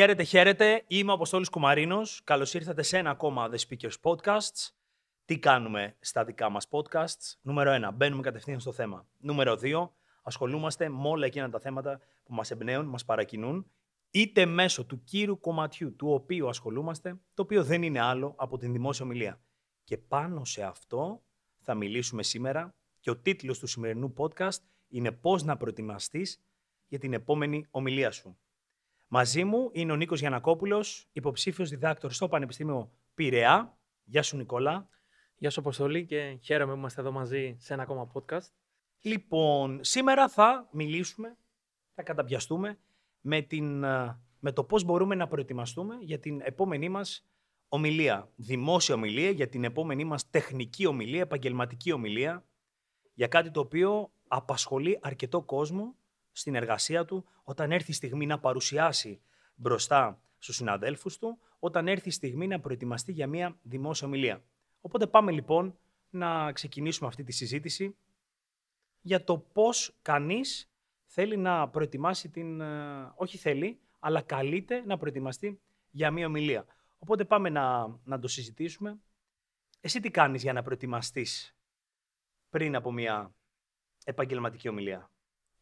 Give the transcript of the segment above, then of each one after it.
Χαίρετε, χαίρετε. Είμαι ο Αποστόλης Κουμαρίνος. Καλώς ήρθατε σε ένα ακόμα The Speakers Podcasts. Τι κάνουμε στα δικά μας podcasts; Νούμερο 1. Μπαίνουμε κατευθείαν στο θέμα. Νούμερο 2. Ασχολούμαστε με όλα εκείνα τα θέματα που μας εμπνέουν, μας παρακινούν, είτε μέσω του κύρου κομματιού του οποίου ασχολούμαστε, το οποίο δεν είναι άλλο από την δημόσια ομιλία. Και πάνω σε αυτό θα μιλήσουμε σήμερα και ο τίτλος του σημερινού podcast είναι «Πώς να προετοιμαστείς για την επόμενη ομιλία σου». Μαζί μου είναι ο Νίκος Γιανακόπουλος, υποψήφιος διδάκτορ στο Πανεπιστήμιο Πειραιά. Γεια σου Νικόλα. Γεια σου Αποστολή και χαίρομαι που είμαστε εδώ μαζί σε ένα ακόμα podcast. Λοιπόν, σήμερα θα μιλήσουμε, θα καταπιαστούμε με, την, με το πώς μπορούμε να προετοιμαστούμε για την επόμενή μας ομιλία. Δημόσια ομιλία, για την επόμενή μας τεχνική ομιλία, επαγγελματική ομιλία, για κάτι το οποίο απασχολεί αρκετό κόσμο στην εργασία του, όταν έρθει η στιγμή να παρουσιάσει μπροστά στους συναδέλφους του, όταν έρθει η στιγμή να προετοιμαστεί για μια δημόσια ομιλία. Οπότε πάμε λοιπόν να ξεκινήσουμε αυτή τη συζήτηση για το πώς κανείς θέλει να προετοιμάσει την... Ε, όχι θέλει, αλλά καλείται να προετοιμαστεί για μια ομιλία. Οπότε πάμε να, να το συζητήσουμε. Εσύ τι κάνεις για να προετοιμαστείς πριν από μια επαγγελματική ομιλία;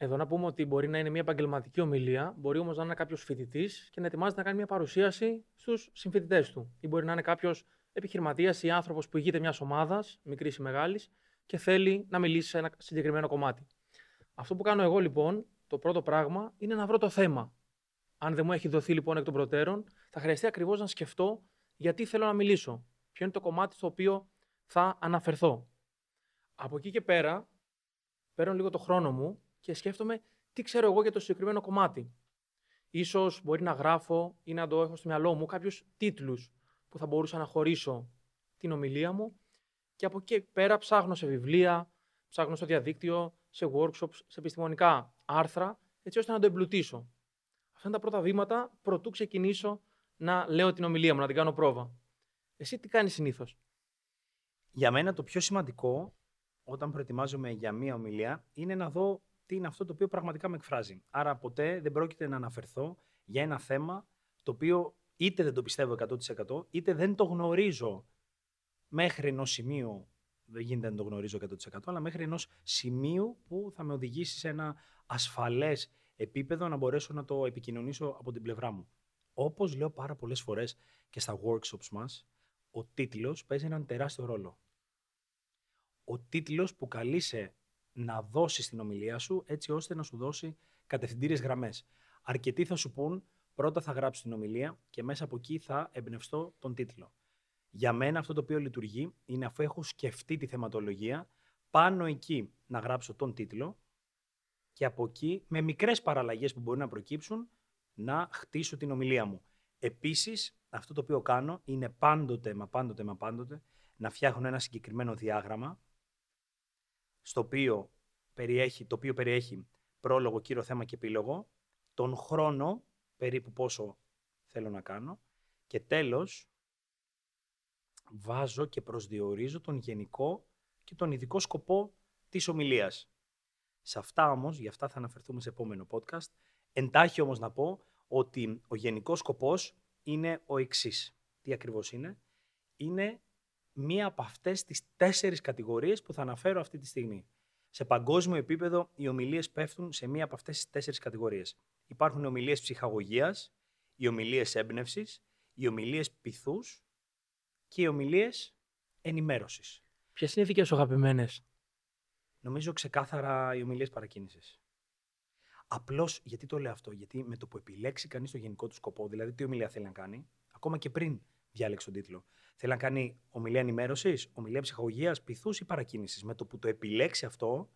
Εδώ να πούμε ότι μπορεί να είναι μια επαγγελματική ομιλία, μπορεί όμως να είναι κάποιος φοιτητής και να ετοιμάζεται να κάνει μια παρουσίαση στους συμφοιτητές του. Ή μπορεί να είναι κάποιος επιχειρηματίας ή άνθρωπος που ηγείται μιας ομάδας, μικρής ή μεγάλης, και θέλει να μιλήσει σε ένα συγκεκριμένο κομμάτι. Αυτό που κάνω εγώ λοιπόν, το πρώτο πράγμα, είναι να βρω το θέμα. Αν δεν μου έχει δοθεί λοιπόν εκ των προτέρων, θα χρειαστεί ακριβώς να σκεφτώ γιατί θέλω να μιλήσω. Ποιο είναι το κομμάτι στο οποίο θα αναφερθώ. Από εκεί και πέρα, παίρνω λίγο το χρόνο μου και σκέφτομαι τι ξέρω εγώ για το συγκεκριμένο κομμάτι. Ίσως μπορεί να γράφω ή να το έχω στο μυαλό μου κάποιους τίτλους που θα μπορούσα να χωρίσω την ομιλία μου και από εκεί πέρα ψάχνω σε βιβλία, ψάχνω στο διαδίκτυο, σε workshops, σε επιστημονικά άρθρα, έτσι ώστε να το εμπλουτίσω. Αυτά είναι τα πρώτα βήματα προτού ξεκινήσω να λέω την ομιλία μου, να την κάνω πρόβα. Εσύ τι κάνεις συνήθως; Για μένα το πιο σημαντικό όταν προετοιμάζομαι για μία ομιλία είναι να δω τι είναι αυτό το οποίο πραγματικά με εκφράζει. Άρα ποτέ δεν πρόκειται να αναφερθώ για ένα θέμα το οποίο είτε δεν το πιστεύω 100% είτε δεν το γνωρίζω μέχρι ενός σημείου. Δεν γίνεται να το γνωρίζω 100% αλλά μέχρι ενός σημείου που θα με οδηγήσει σε ένα ασφαλές επίπεδο να μπορέσω να το επικοινωνήσω από την πλευρά μου. Όπως λέω πάρα πολλές φορές και στα workshops μας, ο τίτλος παίζει έναν τεράστιο ρόλο. Ο τίτλος που καλείσαι να δώσει την ομιλία σου έτσι ώστε να σου δώσει κατευθυντήριες γραμμές. Αρκετοί θα σου πούν πρώτα θα γράψω την ομιλία και μέσα από εκεί θα εμπνευστώ τον τίτλο. Για μένα αυτό το οποίο λειτουργεί είναι αφού έχω σκεφτεί τη θεματολογία, πάνω εκεί να γράψω τον τίτλο και από εκεί με μικρές παραλλαγές που μπορεί να προκύψουν να χτίσω την ομιλία μου. Επίσης, αυτό το οποίο κάνω είναι πάντοτε, μα πάντοτε, μα πάντοτε, να φτιάχνω ένα συγκεκριμένο διάγραμμα στο οποίο περιέχει, το οποίο περιέχει πρόλογο, κύριο θέμα και επίλογο, τον χρόνο, περίπου πόσο θέλω να κάνω, και τέλος βάζω και προσδιορίζω τον γενικό και τον ειδικό σκοπό της ομιλίας. Σε αυτά όμως, για αυτά θα αναφερθούμε σε επόμενο podcast, εντάχει όμως να πω ότι ο γενικός σκοπός είναι ο εξής. Τι ακριβώς είναι; Είναι μία από αυτές τις τέσσερις κατηγορίες που θα αναφέρω αυτή τη στιγμή. Σε παγκόσμιο επίπεδο, οι ομιλίες πέφτουν σε μία από αυτές τις τέσσερις κατηγορίες. Υπάρχουν οι ομιλίες ψυχαγωγίας, οι ομιλίες έμπνευσης, οι ομιλίες πυθούς και οι ομιλίες ενημέρωσης. Ποιες είναι οι δικές σου αγαπημένες, Νομίζω ξεκάθαρα οι ομιλίες παρακίνησης. Απλώς γιατί το λέω αυτό, Γιατί με το που επιλέξει κανείς το γενικό του σκοπό, δηλαδή τι ομιλία θέλει να κάνει, ακόμα και πριν διάλεξε τον τίτλο. Θέλει να κάνει ομιλία ενημέρωσης, ομιλία ψυχαγωγίας, πυθούς ή παρακίνησης. Με το που το επιλέξει αυτό,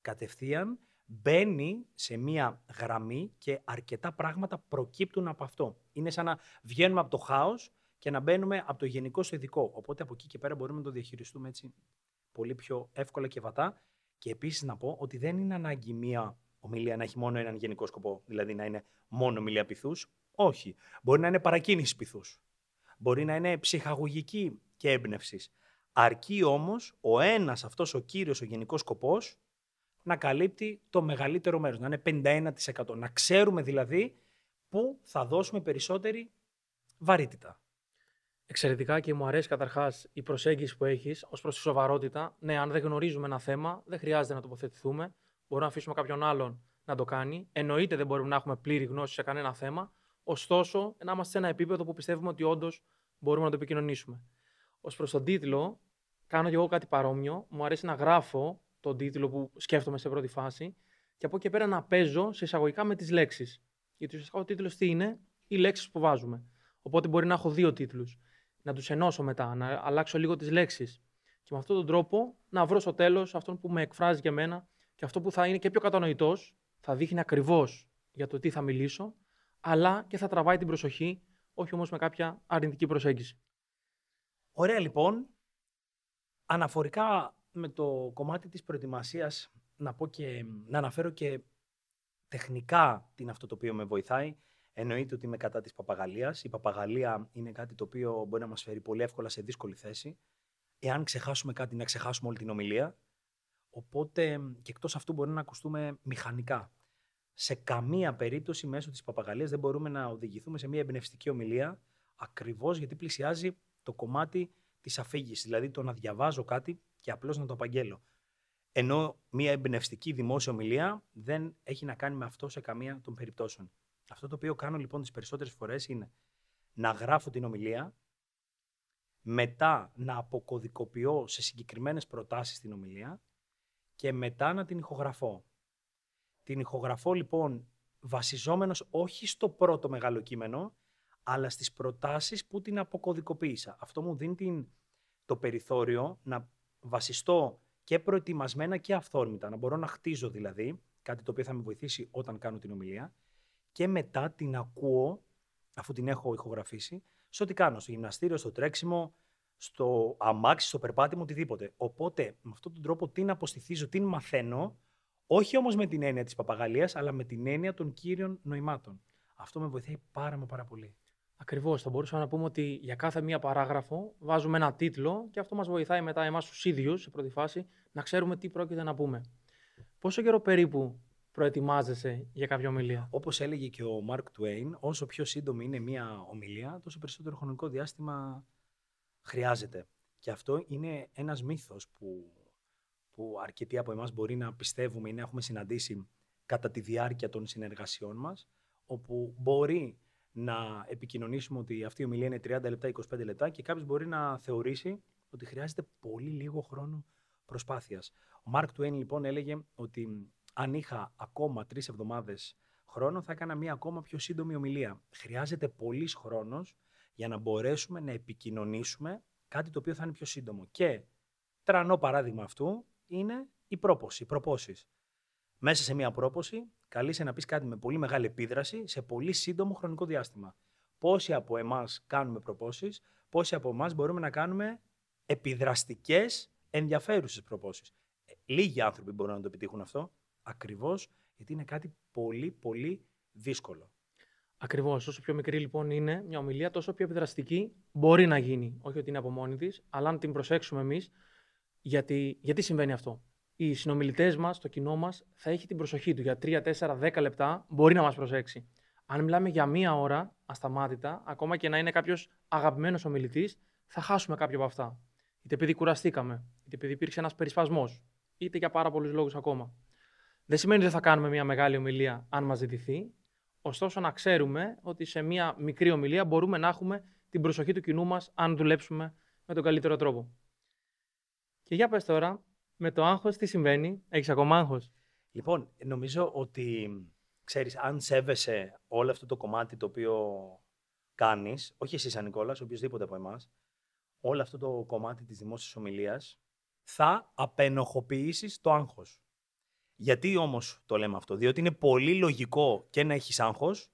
κατευθείαν μπαίνει σε μία γραμμή και αρκετά πράγματα προκύπτουν από αυτό. Είναι σαν να βγαίνουμε από το χάος και να μπαίνουμε από το γενικό στο ειδικό. Οπότε από εκεί και πέρα μπορούμε να το διαχειριστούμε έτσι πολύ πιο εύκολα και βατά. Και επίσης να πω ότι δεν είναι ανάγκη μία ομιλία να έχει μόνο έναν γενικό σκοπό, δηλαδή να είναι μόνο ομιλία πυθούς. Όχι. Μπορεί να είναι παρακίνηση πυθούς. Μπορεί να είναι ψυχαγωγική και έμπνευσης. Αρκεί όμως ο ένας αυτός ο κύριος, ο γενικός σκοπός, να καλύπτει το μεγαλύτερο μέρος, να είναι 51%. Να ξέρουμε δηλαδή που θα δώσουμε περισσότερη βαρύτητα. Εξαιρετικά και μου αρέσει καταρχάς η προσέγγιση που έχεις ως προς τη σοβαρότητα. Ναι, αν δεν γνωρίζουμε ένα θέμα, δεν χρειάζεται να τοποθετηθούμε. Μπορούμε να αφήσουμε κάποιον άλλον να το κάνει. Εννοείται δεν μπορούμε να έχουμε πλήρη γνώση σε κανένα θέμα. Ωστόσο, να είμαστε σε ένα επίπεδο που πιστεύουμε ότι όντως μπορούμε να το επικοινωνήσουμε. Ω προς τον τίτλο, κάνω και εγώ κάτι παρόμοιο. Μου αρέσει να γράφω τον τίτλο που σκέφτομαι σε πρώτη φάση και από εκεί πέρα να παίζω σε εισαγωγικά με τις λέξεις. Γιατί ουσιαστικά ο τίτλος τι είναι, οι λέξεις που βάζουμε. Οπότε μπορεί να έχω δύο τίτλους. Να τους ενώσω μετά, να αλλάξω λίγο τις λέξεις. Και με αυτόν τον τρόπο να βρω στο τέλος αυτόν που με εκφράζει για μένα και αυτό που θα είναι και πιο κατανοητός, θα δείχνει ακριβώς για το τι θα μιλήσω, αλλά και θα τραβάει την προσοχή, όχι όμως με κάποια αρνητική προσέγγιση. Ωραία λοιπόν. Αναφορικά με το κομμάτι της προετοιμασίας, να πω και να αναφέρω και τεχνικά τι είναι αυτό το οποίο με βοηθάει. Εννοείται ότι είμαι κατά της παπαγαλίας. Η παπαγαλία είναι κάτι το οποίο μπορεί να μας φέρει πολύ εύκολα σε δύσκολη θέση. Εάν ξεχάσουμε κάτι, να ξεχάσουμε όλη την ομιλία. Οπότε και εκτός αυτού μπορεί να ακουστούμε μηχανικά. Σε καμία περίπτωση μέσω της παπαγαλίας δεν μπορούμε να οδηγηθούμε σε μια εμπνευστική ομιλία ακριβώς γιατί πλησιάζει το κομμάτι της αφήγησης, δηλαδή το να διαβάζω κάτι και απλώς να το απαγγέλω. Ενώ μια εμπνευστική δημόσια ομιλία δεν έχει να κάνει με αυτό σε καμία των περιπτώσεων. Αυτό το οποίο κάνω λοιπόν τις περισσότερες φορές είναι να γράφω την ομιλία, μετά να αποκωδικοποιώ σε συγκεκριμένες προτάσεις την ομιλία και μετά να την ηχογραφώ. Την ηχογραφώ λοιπόν βασιζόμενος όχι στο πρώτο μεγάλο κείμενο, αλλά στις προτάσεις που την αποκωδικοποίησα. Αυτό μου δίνει την, το περιθώριο να βασιστώ και προετοιμασμένα και αυθόρμητα, να μπορώ να χτίζω δηλαδή, κάτι το οποίο θα με βοηθήσει όταν κάνω την ομιλία, και μετά την ακούω, αφού την έχω ηχογραφήσει, σε ό,τι κάνω, στο γυμναστήριο, στο τρέξιμο, στο αμάξι, στο περπάτημα, οτιδήποτε. Οπότε, με αυτόν τον τρόπο την αποστηθίζω, την μαθαίνω, όχι όμως με την έννοια της παπαγαλίας, αλλά με την έννοια των κύριων νοημάτων. Αυτό με βοηθάει πάρα μα πάρα πολύ. Ακριβώς. Θα μπορούσαμε να πούμε ότι για κάθε μία παράγραφο βάζουμε ένα τίτλο και αυτό μας βοηθάει μετά εμάς τους ίδιους, σε πρώτη φάση, να ξέρουμε τι πρόκειται να πούμε. Πόσο καιρό περίπου προετοιμάζεσαι για κάποια ομιλία; Όπως έλεγε και ο Μάρκ Τουέιν, όσο πιο σύντομη είναι μία ομιλία, τόσο περισσότερο χρονικό διάστημα χρειάζεται. Και αυτό είναι ένας μύθος που, που αρκετοί από εμάς μπορεί να πιστεύουμε ή να έχουμε συναντήσει κατά τη διάρκεια των συνεργασιών μας, όπου μπορεί να επικοινωνήσουμε ότι αυτή η ομιλία είναι 30 λεπτά, 25 λεπτά και κάποιος μπορεί να θεωρήσει ότι χρειάζεται πολύ λίγο χρόνο προσπάθειας. Ο Μάρκ Τουέιν λοιπόν έλεγε ότι αν είχα ακόμα τρεις εβδομάδες χρόνο, θα έκανα μία ακόμα πιο σύντομη ομιλία. Χρειάζεται πολύς χρόνος για να μπορέσουμε να επικοινωνήσουμε κάτι το οποίο θα είναι πιο σύντομο. Και τρανό παράδειγμα αυτού είναι η πρόποση, οι προπόσεις μέσα σε μία πρόποση, καλείσαι να πεις κάτι με πολύ μεγάλη επίδραση σε πολύ σύντομο χρονικό διάστημα. Πόσοι από εμάς κάνουμε προπόσεις, πόσοι από εμάς μπορούμε να κάνουμε επιδραστικές, ενδιαφέρουσες προπόσεις. Ε, λίγοι άνθρωποι μπορούν να το επιτύχουν αυτό, ακριβώς γιατί είναι κάτι πολύ, πολύ δύσκολο. Ακριβώς. Όσο πιο μικρή λοιπόν είναι μια ομιλία, τόσο πιο επιδραστική μπορεί να γίνει. Όχι ότι είναι από μόνη της, αλλά αν την προσέξουμε εμείς, γιατί, γιατί συμβαίνει αυτό; Οι συνομιλητές μας, το κοινό μας, θα έχει την προσοχή του για 3, 4, 10 λεπτά, μπορεί να μας προσέξει. Αν μιλάμε για μία ώρα ασταμάτητα, ακόμα και να είναι κάποιος αγαπημένος ομιλητής, θα χάσουμε κάποιο από αυτά. Είτε επειδή κουραστήκαμε, είτε επειδή υπήρξε ένας περισπασμός, είτε για πάρα πολλούς λόγους ακόμα. Δεν σημαίνει ότι δεν θα κάνουμε μια μεγάλη ομιλία αν μας ζητηθεί. Ωστόσο, να ξέρουμε ότι σε μια μικρή ομιλία μπορούμε να έχουμε την προσοχή του κοινού μας αν δουλέψουμε με τον καλύτερο τρόπο. Και για πες τώρα, με το άγχος τι συμβαίνει, έχεις ακόμα άγχος; Λοιπόν, νομίζω ότι, ξέρεις, αν σέβεσαι όλο αυτό το κομμάτι το οποίο κάνεις, όχι εσύ σαν Νικόλας, οποιοδήποτε από εμάς, όλο αυτό το κομμάτι της δημόσιας ομιλίας, θα απενοχοποιήσεις το άγχος. Γιατί όμως το λέμε αυτό, διότι είναι πολύ λογικό και να έχεις άγχος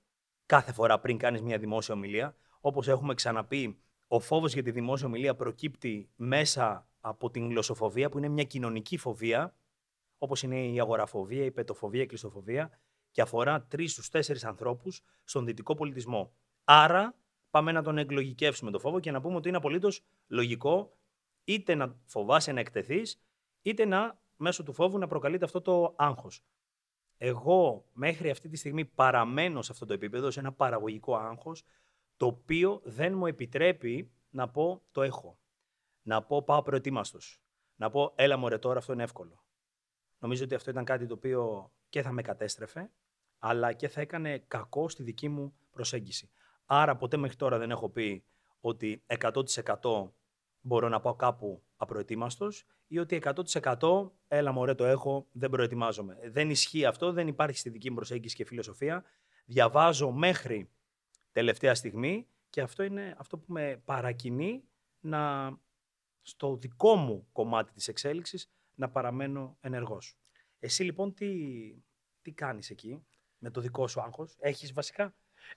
κάθε φορά πριν κάνεις μια δημόσια ομιλία. Όπως έχουμε ξαναπεί, ο φόβος για τη δημόσια ομιλία προκύπτει μέσα από την γλωσσοφοβία, που είναι μια κοινωνική φοβία, όπως είναι η αγοραφοβία, η πετοφοβία, η κλειστοφοβία, και αφορά τρεις στους τέσσερις ανθρώπους στον δυτικό πολιτισμό. Άρα, πάμε να τον εκλογικεύσουμε το φόβο και να πούμε ότι είναι απολύτως λογικό είτε να φοβάσαι να εκτεθείς, είτε να μέσω του φόβου να προκαλείται αυτό το άγχος. Εγώ μέχρι αυτή τη στιγμή παραμένω σε αυτό το επίπεδο, σε ένα παραγωγικό άγχος, το οποίο δεν μου επιτρέπει να πω το έχω. Να πω πάω προετοίμαστος. Να πω έλα μωρέ τώρα αυτό είναι εύκολο. Νομίζω ότι αυτό ήταν κάτι το οποίο και θα με κατέστρεφε, αλλά και θα έκανε κακό στη δική μου προσέγγιση. Άρα ποτέ μέχρι τώρα δεν έχω πει ότι 100% μπορώ να πάω κάπου απροετοίμαστος ή ότι 100% έλα μωρέ το έχω, δεν προετοιμάζομαι. Δεν ισχύει αυτό, δεν υπάρχει στη δική μου προσέγγιση και φιλοσοφία. Διαβάζω μέχρι τελευταία στιγμή και αυτό είναι αυτό που με παρακινεί να στο δικό μου κομμάτι της εξέλιξης να παραμένω ενεργός. Εσύ λοιπόν τι, τι κάνεις εκεί με το δικό σου άγχος, έχεις βασικά;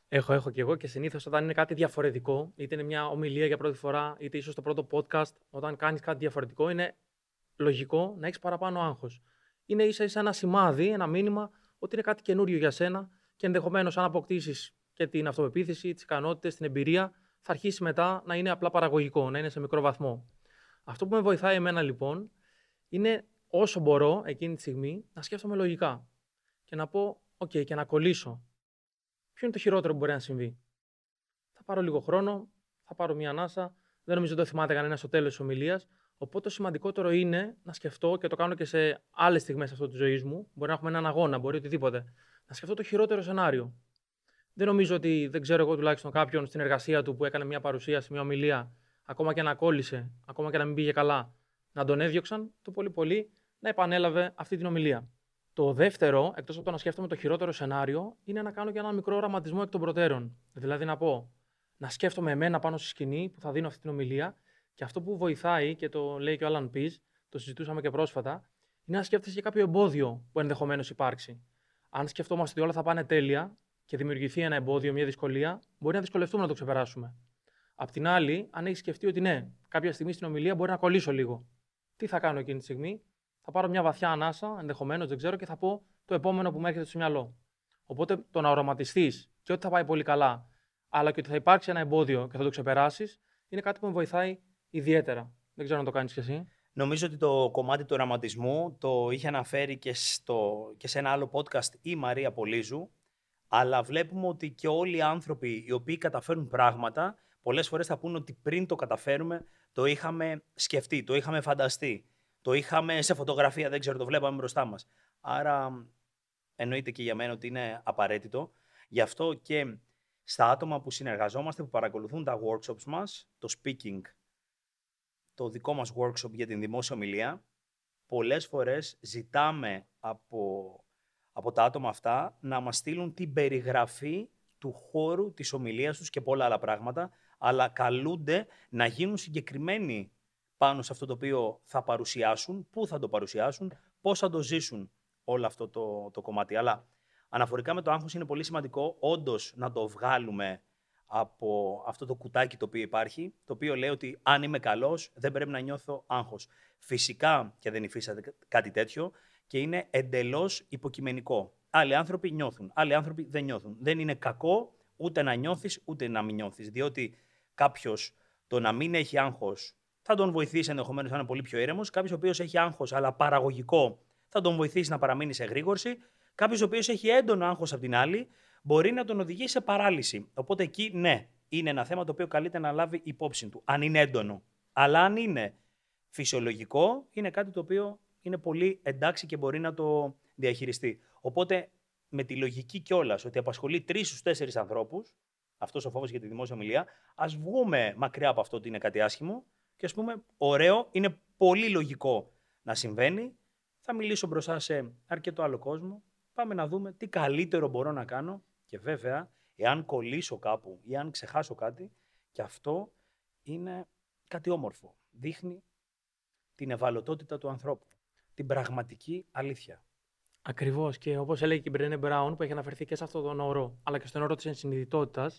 Έχω, έχω και εγώ και συνήθως όταν είναι κάτι διαφορετικό, είτε είναι μια ομιλία για πρώτη φορά, είτε ίσως το πρώτο podcast, όταν κάνεις κάτι διαφορετικό, είναι λογικό να έχεις παραπάνω άγχος. Είναι ίσα ίσα ένα σημάδι, ένα μήνυμα ότι είναι κάτι καινούριο για σένα και ενδεχομένως αν αποκτήσεις και την αυτοπεποίθηση, τις ικανότητες, την εμπειρία, θα αρχίσει μετά να είναι απλά παραγωγικό, να είναι σε μικρό βαθμό. Αυτό που με βοηθάει εμένα λοιπόν είναι όσο μπορώ εκείνη τη στιγμή να σκέφτομαι λογικά και να πω, OK, και να κολλήσω. Ποιο είναι το χειρότερο που μπορεί να συμβεί; Θα πάρω λίγο χρόνο, θα πάρω μια ανάσα. Δεν νομίζω ότι το θυμάται κανένα στο τέλος της ομιλίας. Οπότε το σημαντικότερο είναι να σκεφτώ και το κάνω και σε άλλες στιγμές αυτό της ζωής μου. Μπορεί να έχουμε έναν αγώνα, μπορεί οτιδήποτε. Να σκεφτώ το χειρότερο σενάριο. Δεν νομίζω ότι δεν ξέρω εγώ τουλάχιστον κάποιον στην εργασία του που έκανε μια παρουσίαση, μια ομιλία, ακόμα και να κόλλησε, ακόμα και να μην πήγε καλά, να τον έδιωξαν, το πολύ πολύ να επανέλαβε αυτή την ομιλία. Το δεύτερο, εκτός από το να σκέφτομαι το χειρότερο σενάριο, είναι να κάνω και ένα μικρό οραματισμό εκ των προτέρων. Δηλαδή να πω, να σκέφτομαι εμένα πάνω στη σκηνή που θα δίνω αυτή την ομιλία και αυτό που βοηθάει και το λέει και ο Άλαν Πι, το συζητούσαμε και πρόσφατα, είναι να σκέφτεσαι και κάποιο εμπόδιο που ενδεχομένως υπάρξει. Αν σκεφτόμαστε ότι όλα θα πάνε τέλεια και δημιουργηθεί ένα εμπόδιο, μια δυσκολία, μπορεί να δυσκολευτούμε να το ξεπεράσουμε. Απ' την άλλη, αν έχεις σκεφτεί ότι ναι, κάποια στιγμή στην ομιλία μπορεί να κολλήσω λίγο. Τι θα κάνω εκείνη τη στιγμή, θα πάρω μια βαθιά ανάσα, ενδεχομένως δεν ξέρω, και θα πω το επόμενο που μου έρχεται στο μυαλό. Οπότε το να οραματιστείς και ότι θα πάει πολύ καλά, αλλά και ότι θα υπάρξει ένα εμπόδιο και θα το ξεπεράσεις, είναι κάτι που με βοηθάει ιδιαίτερα. Δεν ξέρω αν το κάνεις κι εσύ. Νομίζω ότι το κομμάτι του οραματισμού το είχε αναφέρει και, στο, και σε ένα άλλο podcast η Μαρία Πολύζου, αλλά βλέπουμε ότι και όλοι οι άνθρωποι οι οποίοι καταφέρουν πράγματα, πολλές φορές θα πούνε ότι πριν το καταφέρουμε, το είχαμε σκεφτεί, το είχαμε φανταστεί. Το είχαμε σε φωτογραφία, δεν ξέρω, το βλέπαμε μπροστά μας. Άρα εννοείται και για μένα ότι είναι απαραίτητο. Γι' αυτό και στα άτομα που συνεργαζόμαστε, που παρακολουθούν τα workshops μας, το speaking, το δικό μας workshop για την δημόσια ομιλία, πολλές φορές ζητάμε από, από τα άτομα αυτά να μας στείλουν την περιγραφή του χώρου της ομιλίας τους και πολλά άλλα πράγματα, αλλά καλούνται να γίνουν συγκεκριμένοι πάνω σε αυτό το οποίο θα παρουσιάσουν, πού θα το παρουσιάσουν, πώς θα το ζήσουν όλο αυτό το, το κομμάτι. Αλλά αναφορικά με το άγχος είναι πολύ σημαντικό όντως να το βγάλουμε από αυτό το κουτάκι το οποίο υπάρχει, το οποίο λέει ότι αν είμαι καλός δεν πρέπει να νιώθω άγχος. Φυσικά και δεν υφίσταται κάτι τέτοιο και είναι εντελώς υποκειμενικό. Άλλοι άνθρωποι νιώθουν, άλλοι άνθρωποι δεν νιώθουν. Δεν είναι κακό ούτε να νιώθεις ούτε να μην νιώθεις, διότι κάποιος το να μην έχει άγχος θα τον βοηθήσει ενδεχομένως να είναι πολύ πιο ήρεμος. Κάποιος ο οποίος έχει άγχος αλλά παραγωγικό θα τον βοηθήσει να παραμείνει σε γρήγορση. Κάποιος ο οποίος έχει έντονο άγχος απ' την άλλη μπορεί να τον οδηγήσει σε παράλυση. Οπότε εκεί ναι, είναι ένα θέμα το οποίο καλείται να λάβει υπόψη του, αν είναι έντονο. Αλλά αν είναι φυσιολογικό, είναι κάτι το οποίο είναι πολύ εντάξει και μπορεί να το διαχειριστεί. Οπότε με τη λογική κιόλας ότι απασχολεί τρεις στους τέσσερις ανθρώπους, αυτός ο φόβος για τη δημόσια ομιλία, ας βγούμε μακριά από αυτό ότι είναι κάτι άσχημο και ας πούμε, ωραίο, είναι πολύ λογικό να συμβαίνει. Θα μιλήσω μπροστά σε αρκετό άλλο κόσμο. Πάμε να δούμε τι καλύτερο μπορώ να κάνω και βέβαια, εάν κολλήσω κάπου ή αν ξεχάσω κάτι, και αυτό είναι κάτι όμορφο. Δείχνει την ευαλωτότητα του ανθρώπου. Την πραγματική αλήθεια. Ακριβώς. Και όπως έλεγε και η Μπρένε Μπράουν, που έχει αναφερθεί και σε αυτόν τον όρο, αλλά και στον όρο της ενσυνειδητότητα,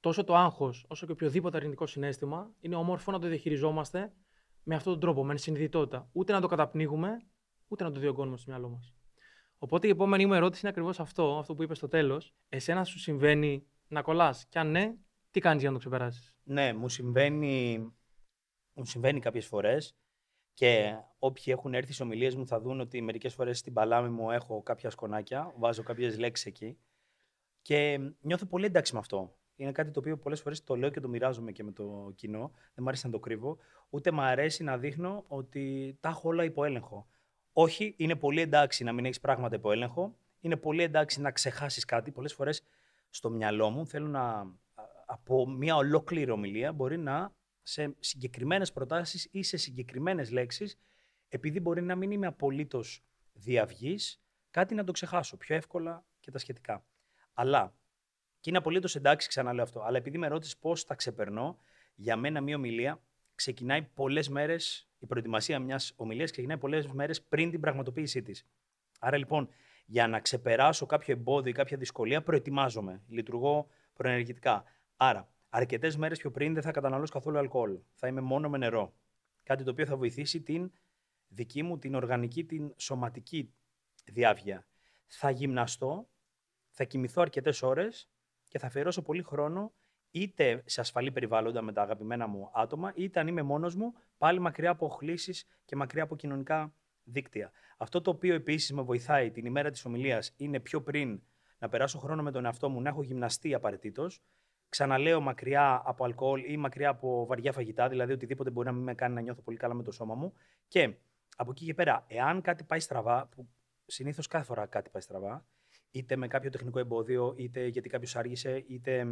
τόσο το άγχος όσο και οποιοδήποτε αρνητικό συνέστημα είναι όμορφο να το διαχειριζόμαστε με αυτόν τον τρόπο, με συνειδητότητα. Ούτε να το καταπνίγουμε, ούτε να το διωγγώνουμε στο μυαλό μας. Οπότε η επόμενη μου ερώτηση είναι ακριβώς αυτό, αυτό που είπες στο τέλος. Εσένα σου συμβαίνει να κολλάς; Και αν ναι, τι κάνεις για να το ξεπεράσεις; Ναι, μου συμβαίνει, μου συμβαίνει κάποιες φορές. Και όποιοι έχουν έρθει στι ομιλίες μου θα δουν ότι μερικές φορές στην παλάμη μου έχω κάποια σκονάκια, βάζω κάποιες λέξεις εκεί. Και νιώθω πολύ εντάξει με αυτό. Είναι κάτι το οποίο πολλές φορές το λέω και το μοιράζομαι και με το κοινό. Δεν μου αρέσει να το κρύβω. Ούτε μου αρέσει να δείχνω ότι τα έχω όλα υπό έλεγχο. Όχι, είναι πολύ εντάξει να μην έχεις πράγματα υπό έλεγχο. Είναι πολύ εντάξει να ξεχάσεις κάτι. Πολλές φορές στο μυαλό μου θέλω να. από μια ολόκληρη ομιλία μπορεί να σε συγκεκριμένες προτάσεις ή σε συγκεκριμένες λέξεις, επειδή μπορεί να μην είμαι απολύτως διαυγής, κάτι να το ξεχάσω πιο εύκολα και τα σχετικά. Αλλά, και είναι απολύτως εντάξει, ξαναλέω αυτό, αλλά επειδή με ρώτησες πώς τα ξεπερνώ, για μένα μια ομιλία ξεκινάει πολλές μέρες, η προετοιμασία μιας ομιλίας ξεκινάει πολλές μέρες πριν την πραγματοποίησή της. Άρα λοιπόν, για να ξεπεράσω κάποιο εμπόδιο ή κάποια δυσκολία, προετοιμάζομαι. Λειτουργώ προενεργητικά. Άρα, αρκετές μέρες πιο πριν δεν θα καταναλώσω καθόλου αλκοόλ. Θα είμαι μόνο με νερό. Κάτι το οποίο θα βοηθήσει την δική μου, την οργανική, την σωματική διάβγεια. Θα γυμναστώ, θα κοιμηθώ αρκετές ώρες και θα αφιερώσω πολύ χρόνο είτε σε ασφαλή περιβάλλοντα με τα αγαπημένα μου άτομα, είτε αν είμαι μόνος μου, πάλι μακριά από οχλήσεις και μακριά από κοινωνικά δίκτυα. Αυτό το οποίο επίσης με βοηθάει την ημέρα της ομιλίας είναι πιο πριν να περάσω χρόνο με τον εαυτό μου, να έχω γυμναστεί απαραίτητος. Ξαναλέω μακριά από αλκοόλ ή μακριά από βαριά φαγητά, δηλαδή οτιδήποτε μπορεί να μην με κάνει να νιώθω πολύ καλά με το σώμα μου. Και από εκεί και πέρα, εάν κάτι πάει στραβά, που συνήθως κάθε φορά κάτι πάει στραβά, είτε με κάποιο τεχνικό εμπόδιο, είτε γιατί κάποιος άργησε, είτε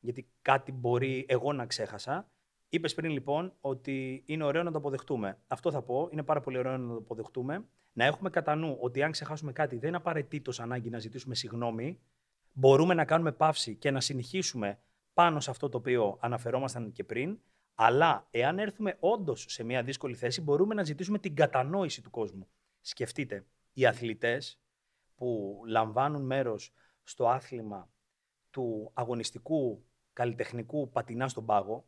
γιατί κάτι μπορεί εγώ να ξέχασα. Είπες πριν λοιπόν ότι είναι ωραίο να το αποδεχτούμε. Αυτό θα πω. Είναι πάρα πολύ ωραίο να το αποδεχτούμε. Να έχουμε κατά νου ότι αν ξεχάσουμε κάτι, δεν είναι απαραίτητος ανάγκη να ζητήσουμε συγγνώμη. Μπορούμε να κάνουμε παύση και να συνεχίσουμε πάνω σε αυτό το οποίο αναφερόμασταν και πριν. Αλλά εάν έρθουμε όντως σε μια δύσκολη θέση, μπορούμε να ζητήσουμε την κατανόηση του κόσμου. Σκεφτείτε, οι αθλητές που λαμβάνουν μέρος στο άθλημα του αγωνιστικού καλλιτεχνικού πατινά στον πάγο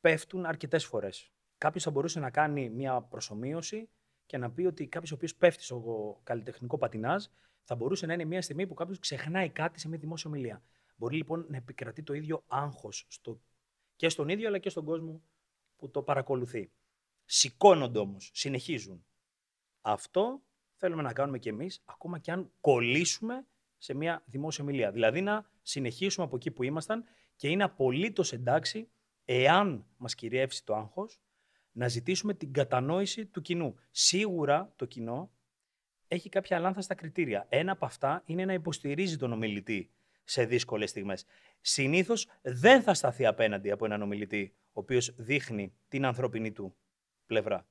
πέφτουν αρκετές φορές. Κάποιος θα μπορούσε να κάνει μια προσωμείωση και να πει ότι κάποιος ο οποίος πέφτει στο καλλιτεχνικό πατινάζ θα μπορούσε να είναι μια στιγμή που κάποιος ξεχνάει κάτι σε μια δημόσια ομιλία. Μπορεί λοιπόν να επικρατεί το ίδιο άγχος στο... και στον ίδιο αλλά και στον κόσμο που το παρακολουθεί. Σηκώνονται όμως, συνεχίζουν. Αυτό θέλουμε να κάνουμε κι εμείς, ακόμα και αν κολλήσουμε σε μια δημόσια ομιλία. Δηλαδή να συνεχίσουμε από εκεί που ήμασταν και είναι απολύτως εντάξει, εάν μας κυριεύσει το άγχος, να ζητήσουμε την κατανόηση του κοινού. Σίγουρα το κοινό έχει κάποια λάνθαστα κριτήρια. Ένα από αυτά είναι να υποστηρίζει τον ομιλητή σε δύσκολες στιγμές. Συνήθως δεν θα σταθεί απέναντι από έναν ομιλητή, ο οποίος δείχνει την ανθρώπινη του πλευρά.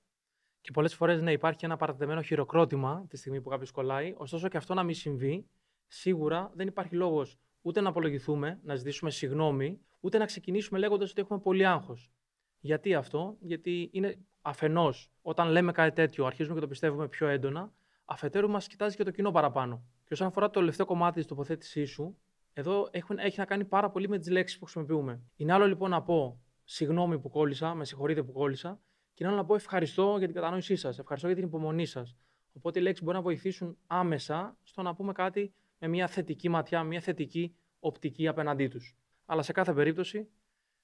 Και πολλές φορές ναι, υπάρχει ένα παρατεμένο χειροκρότημα τη στιγμή που κάποιος κολλάει. Ωστόσο και αυτό να μην συμβεί, σίγουρα δεν υπάρχει λόγος ούτε να απολογηθούμε, να ζητήσουμε συγγνώμη, ούτε να ξεκινήσουμε λέγοντας ότι έχουμε πολύ άγχος. Γιατί αυτό, Γιατί είναι αφενός, όταν λέμε κάτι τέτοιο, αρχίζουμε και το πιστεύουμε πιο έντονα, αφετέρου μας κοιτάζει και το κοινό παραπάνω. Και όσον αφορά το τελευταίο κομμάτι της τοποθέτησής σου, εδώ έχουν, έχει να κάνει πάρα πολύ με τις λέξεις που χρησιμοποιούμε. Είναι άλλο λοιπόν να πω συγγνώμη που κόλλησα, με συγχωρείτε που κόλλησα, και είναι άλλο να πω ευχαριστώ για την κατανόησή σας, ευχαριστώ για την υπομονή σας. Οπότε οι λέξεις μπορεί να βοηθήσουν άμεσα στο να πούμε κάτι με μια θετική ματιά, μια θετική οπτική απέναντί τους. Αλλά σε κάθε περίπτωση,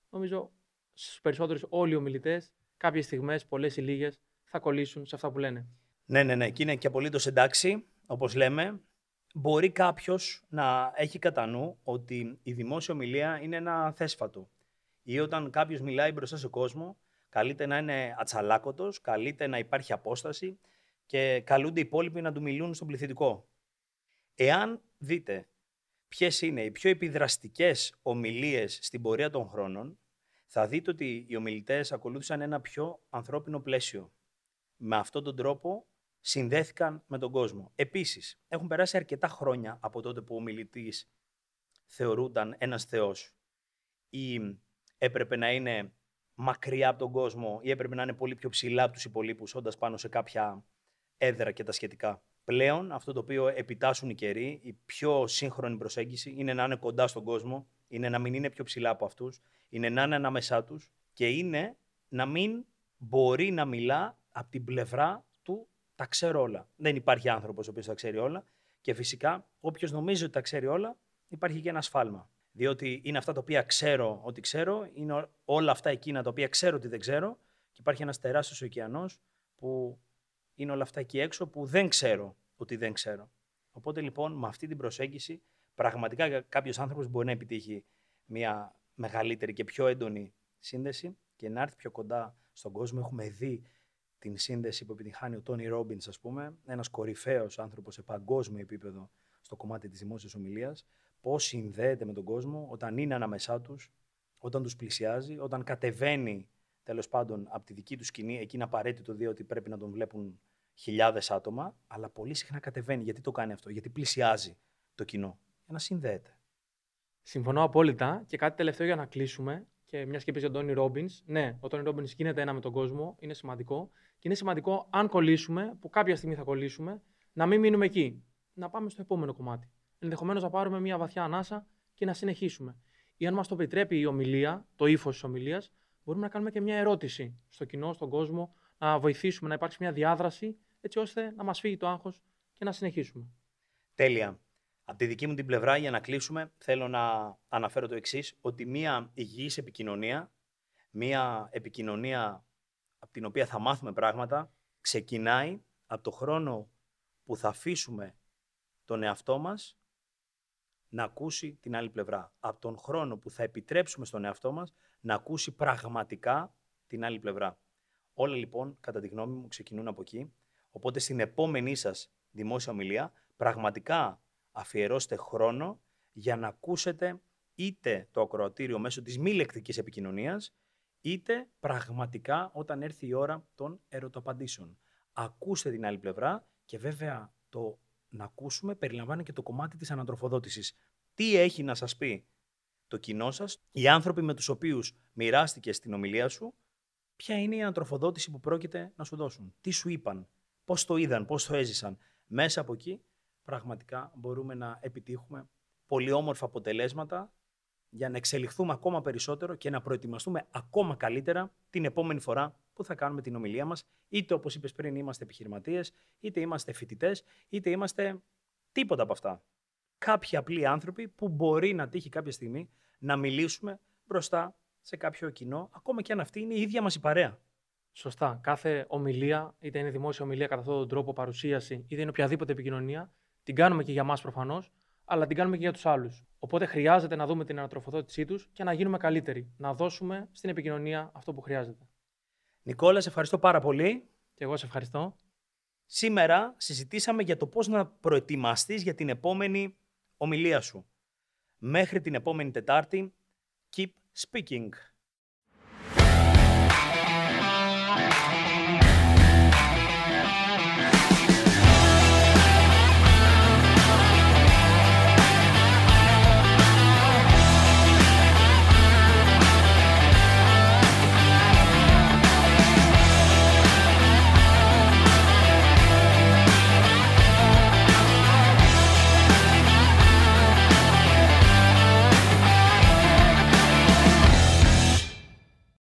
νομίζω στους περισσότερους όλοι οι ομιλητές, κάποιες στιγμές, πολλές ή λίγες, θα κολλήσουν σε αυτά που λένε. Ναι, ναι, ναι. Και είναι και απολύτως εντάξει, όπως λέμε. Μπορεί κάποιος να έχει κατά νου ότι η δημόσια ομιλία είναι ένα θέσφατο. Ή όταν κάποιος μιλάει μπροστά σε κόσμο, καλείται να είναι ατσαλάκωτος, καλείται να υπάρχει απόσταση και καλούνται οι υπόλοιποι να του μιλούν στον πληθυντικό. Εάν δείτε ποιες είναι οι πιο επιδραστικές ομιλίες στην πορεία των χρόνων, θα δείτε ότι οι ομιλητές ακολούθησαν ένα πιο ανθρώπινο πλαίσιο. Με αυτόν τον τρόπο συνδέθηκαν με τον κόσμο. Επίσης, έχουν περάσει αρκετά χρόνια από τότε που ο ομιλητής θεωρούνταν ένας θεός ή έπρεπε να είναι μακριά από τον κόσμο ή έπρεπε να είναι πολύ πιο ψηλά από τους υπολείπους, όντας πάνω σε κάποια έδρα και τα σχετικά. Πλέον, αυτό το οποίο επιτάσσουν οι καιροί, η πιο σύγχρονη προσέγγιση είναι να είναι κοντά στον κόσμο, είναι να μην είναι πιο ψηλά από αυτούς, είναι να είναι ανάμεσά τους και είναι να μην μπορεί να μιλά από την πλευρά του τα ξέρω όλα. Δεν υπάρχει άνθρωπος ο οποίος τα ξέρει όλα και φυσικά όποιος νομίζει ότι τα ξέρει όλα, υπάρχει και ένα σφάλμα. Διότι είναι αυτά τα οποία ξέρω ότι ξέρω, είναι όλα αυτά εκείνα τα οποία ξέρω ότι δεν ξέρω και υπάρχει ένας τεράστιος ωκεανός που είναι όλα αυτά εκεί έξω που δεν ξέρω ότι δεν ξέρω. Οπότε λοιπόν με αυτή την προσέγγιση πραγματικά κάποιος άνθρωπος μπορεί να επιτύχει μια μεγαλύτερη και πιο έντονη σύνδεση και να έρθει πιο κοντά στον κόσμο. Έχουμε δει την σύνδεση που επιτυχάνει ο Τόνι Ρόμπιν, ας πούμε, ένας κορυφαίος άνθρωπος σε παγκόσμιο επίπεδο στο κομμάτι της δημόσιας ομιλίας, πώς συνδέεται με τον κόσμο όταν είναι ανάμεσά τους, όταν τους πλησιάζει, όταν κατεβαίνει τέλος πάντων από τη δική τους σκηνή. Εκεί είναι απαραίτητο διότι πρέπει να τον βλέπουν χιλιάδες άτομα, αλλά πολύ συχνά κατεβαίνει. Γιατί το κάνει αυτό, Γιατί πλησιάζει το κοινό. Για να συνδέεται. Συμφωνώ απόλυτα. Και κάτι τελευταίο για να κλείσουμε. Και μιας και πεις για τον Τόνι Ρόμπινς. Ναι, ο Τόνι Ρόμπινς γίνεται ένα με τον κόσμο. Είναι σημαντικό. Και είναι σημαντικό, αν κολλήσουμε, που κάποια στιγμή θα κολλήσουμε, να μην μείνουμε εκεί. Να πάμε στο επόμενο κομμάτι. Ενδεχομένως να πάρουμε μια βαθιά ανάσα και να συνεχίσουμε. Ή αν μας το επιτρέπει η ομιλία, το ύφος της ομιλίας, μπορούμε να κάνουμε και μια ερώτηση στο κοινό, στον κόσμο, να βοηθήσουμε να υπάρξει μια διάδραση, έτσι ώστε να μας φύγει το άγχος και να συνεχίσουμε. Τέλεια. Από τη δική μου την πλευρά, για να κλείσουμε, θέλω να αναφέρω το εξής: ότι μια υγιής επικοινωνία, μια επικοινωνία από την οποία θα μάθουμε πράγματα, ξεκινάει από το χρόνο που θα αφήσουμε τον εαυτό μας να ακούσει την άλλη πλευρά. Από τον χρόνο που θα επιτρέψουμε στον εαυτό μας να ακούσει πραγματικά την άλλη πλευρά. Όλα λοιπόν, κατά τη γνώμη μου, ξεκινούν από εκεί. Οπότε στην επόμενή σας δημόσια ομιλία, πραγματικά αφιερώστε χρόνο για να ακούσετε είτε το ακροατήριο μέσω της μη λεκτικής επικοινωνίας, είτε πραγματικά όταν έρθει η ώρα των ερωταπαντήσεων. Ακούστε την άλλη πλευρά και βέβαια το να ακούσουμε περιλαμβάνει και το κομμάτι της ανατροφοδότησης. Τι έχει να σας πει το κοινό σας, οι άνθρωποι με τους οποίους μοιράστηκε στην ομιλία σου, ποια είναι η ανατροφοδότηση που πρόκειται να σου δώσουν; Τι σου είπαν, πώς το είδαν, πώς το έζησαν; Μέσα από εκεί πραγματικά μπορούμε να επιτύχουμε πολύ όμορφα αποτελέσματα για να εξελιχθούμε ακόμα περισσότερο και να προετοιμαστούμε ακόμα καλύτερα την επόμενη φορά που θα κάνουμε την ομιλία μας, είτε όπως είπες πριν είμαστε επιχειρηματίες, είτε είμαστε φοιτητές, είτε είμαστε τίποτα από αυτά. Κάποιοι απλοί άνθρωποι που μπορεί να τύχει κάποια στιγμή να μιλήσουμε μπροστά σε κάποιο κοινό, ακόμα και αν αυτή είναι η ίδια μας η παρέα. Σωστά. Κάθε ομιλία, είτε είναι δημόσια ομιλία κατά αυτόν τον τρόπο, παρουσίαση, είτε είναι οποιαδήποτε επικοινωνία, την κάνουμε και για μας προφανώς, αλλά την κάνουμε και για τους άλλους. Οπότε χρειάζεται να δούμε την ανατροφοδότησή τους και να γίνουμε καλύτεροι. Να δώσουμε στην επικοινωνία αυτό που χρειάζεται. Νικόλα, σε ευχαριστώ πάρα πολύ. Και εγώ σε ευχαριστώ. Σήμερα συζητήσαμε για το πώς να προετοιμαστείς για την επόμενη ομιλία σου. Μέχρι την επόμενη Τετάρτη, keep speaking.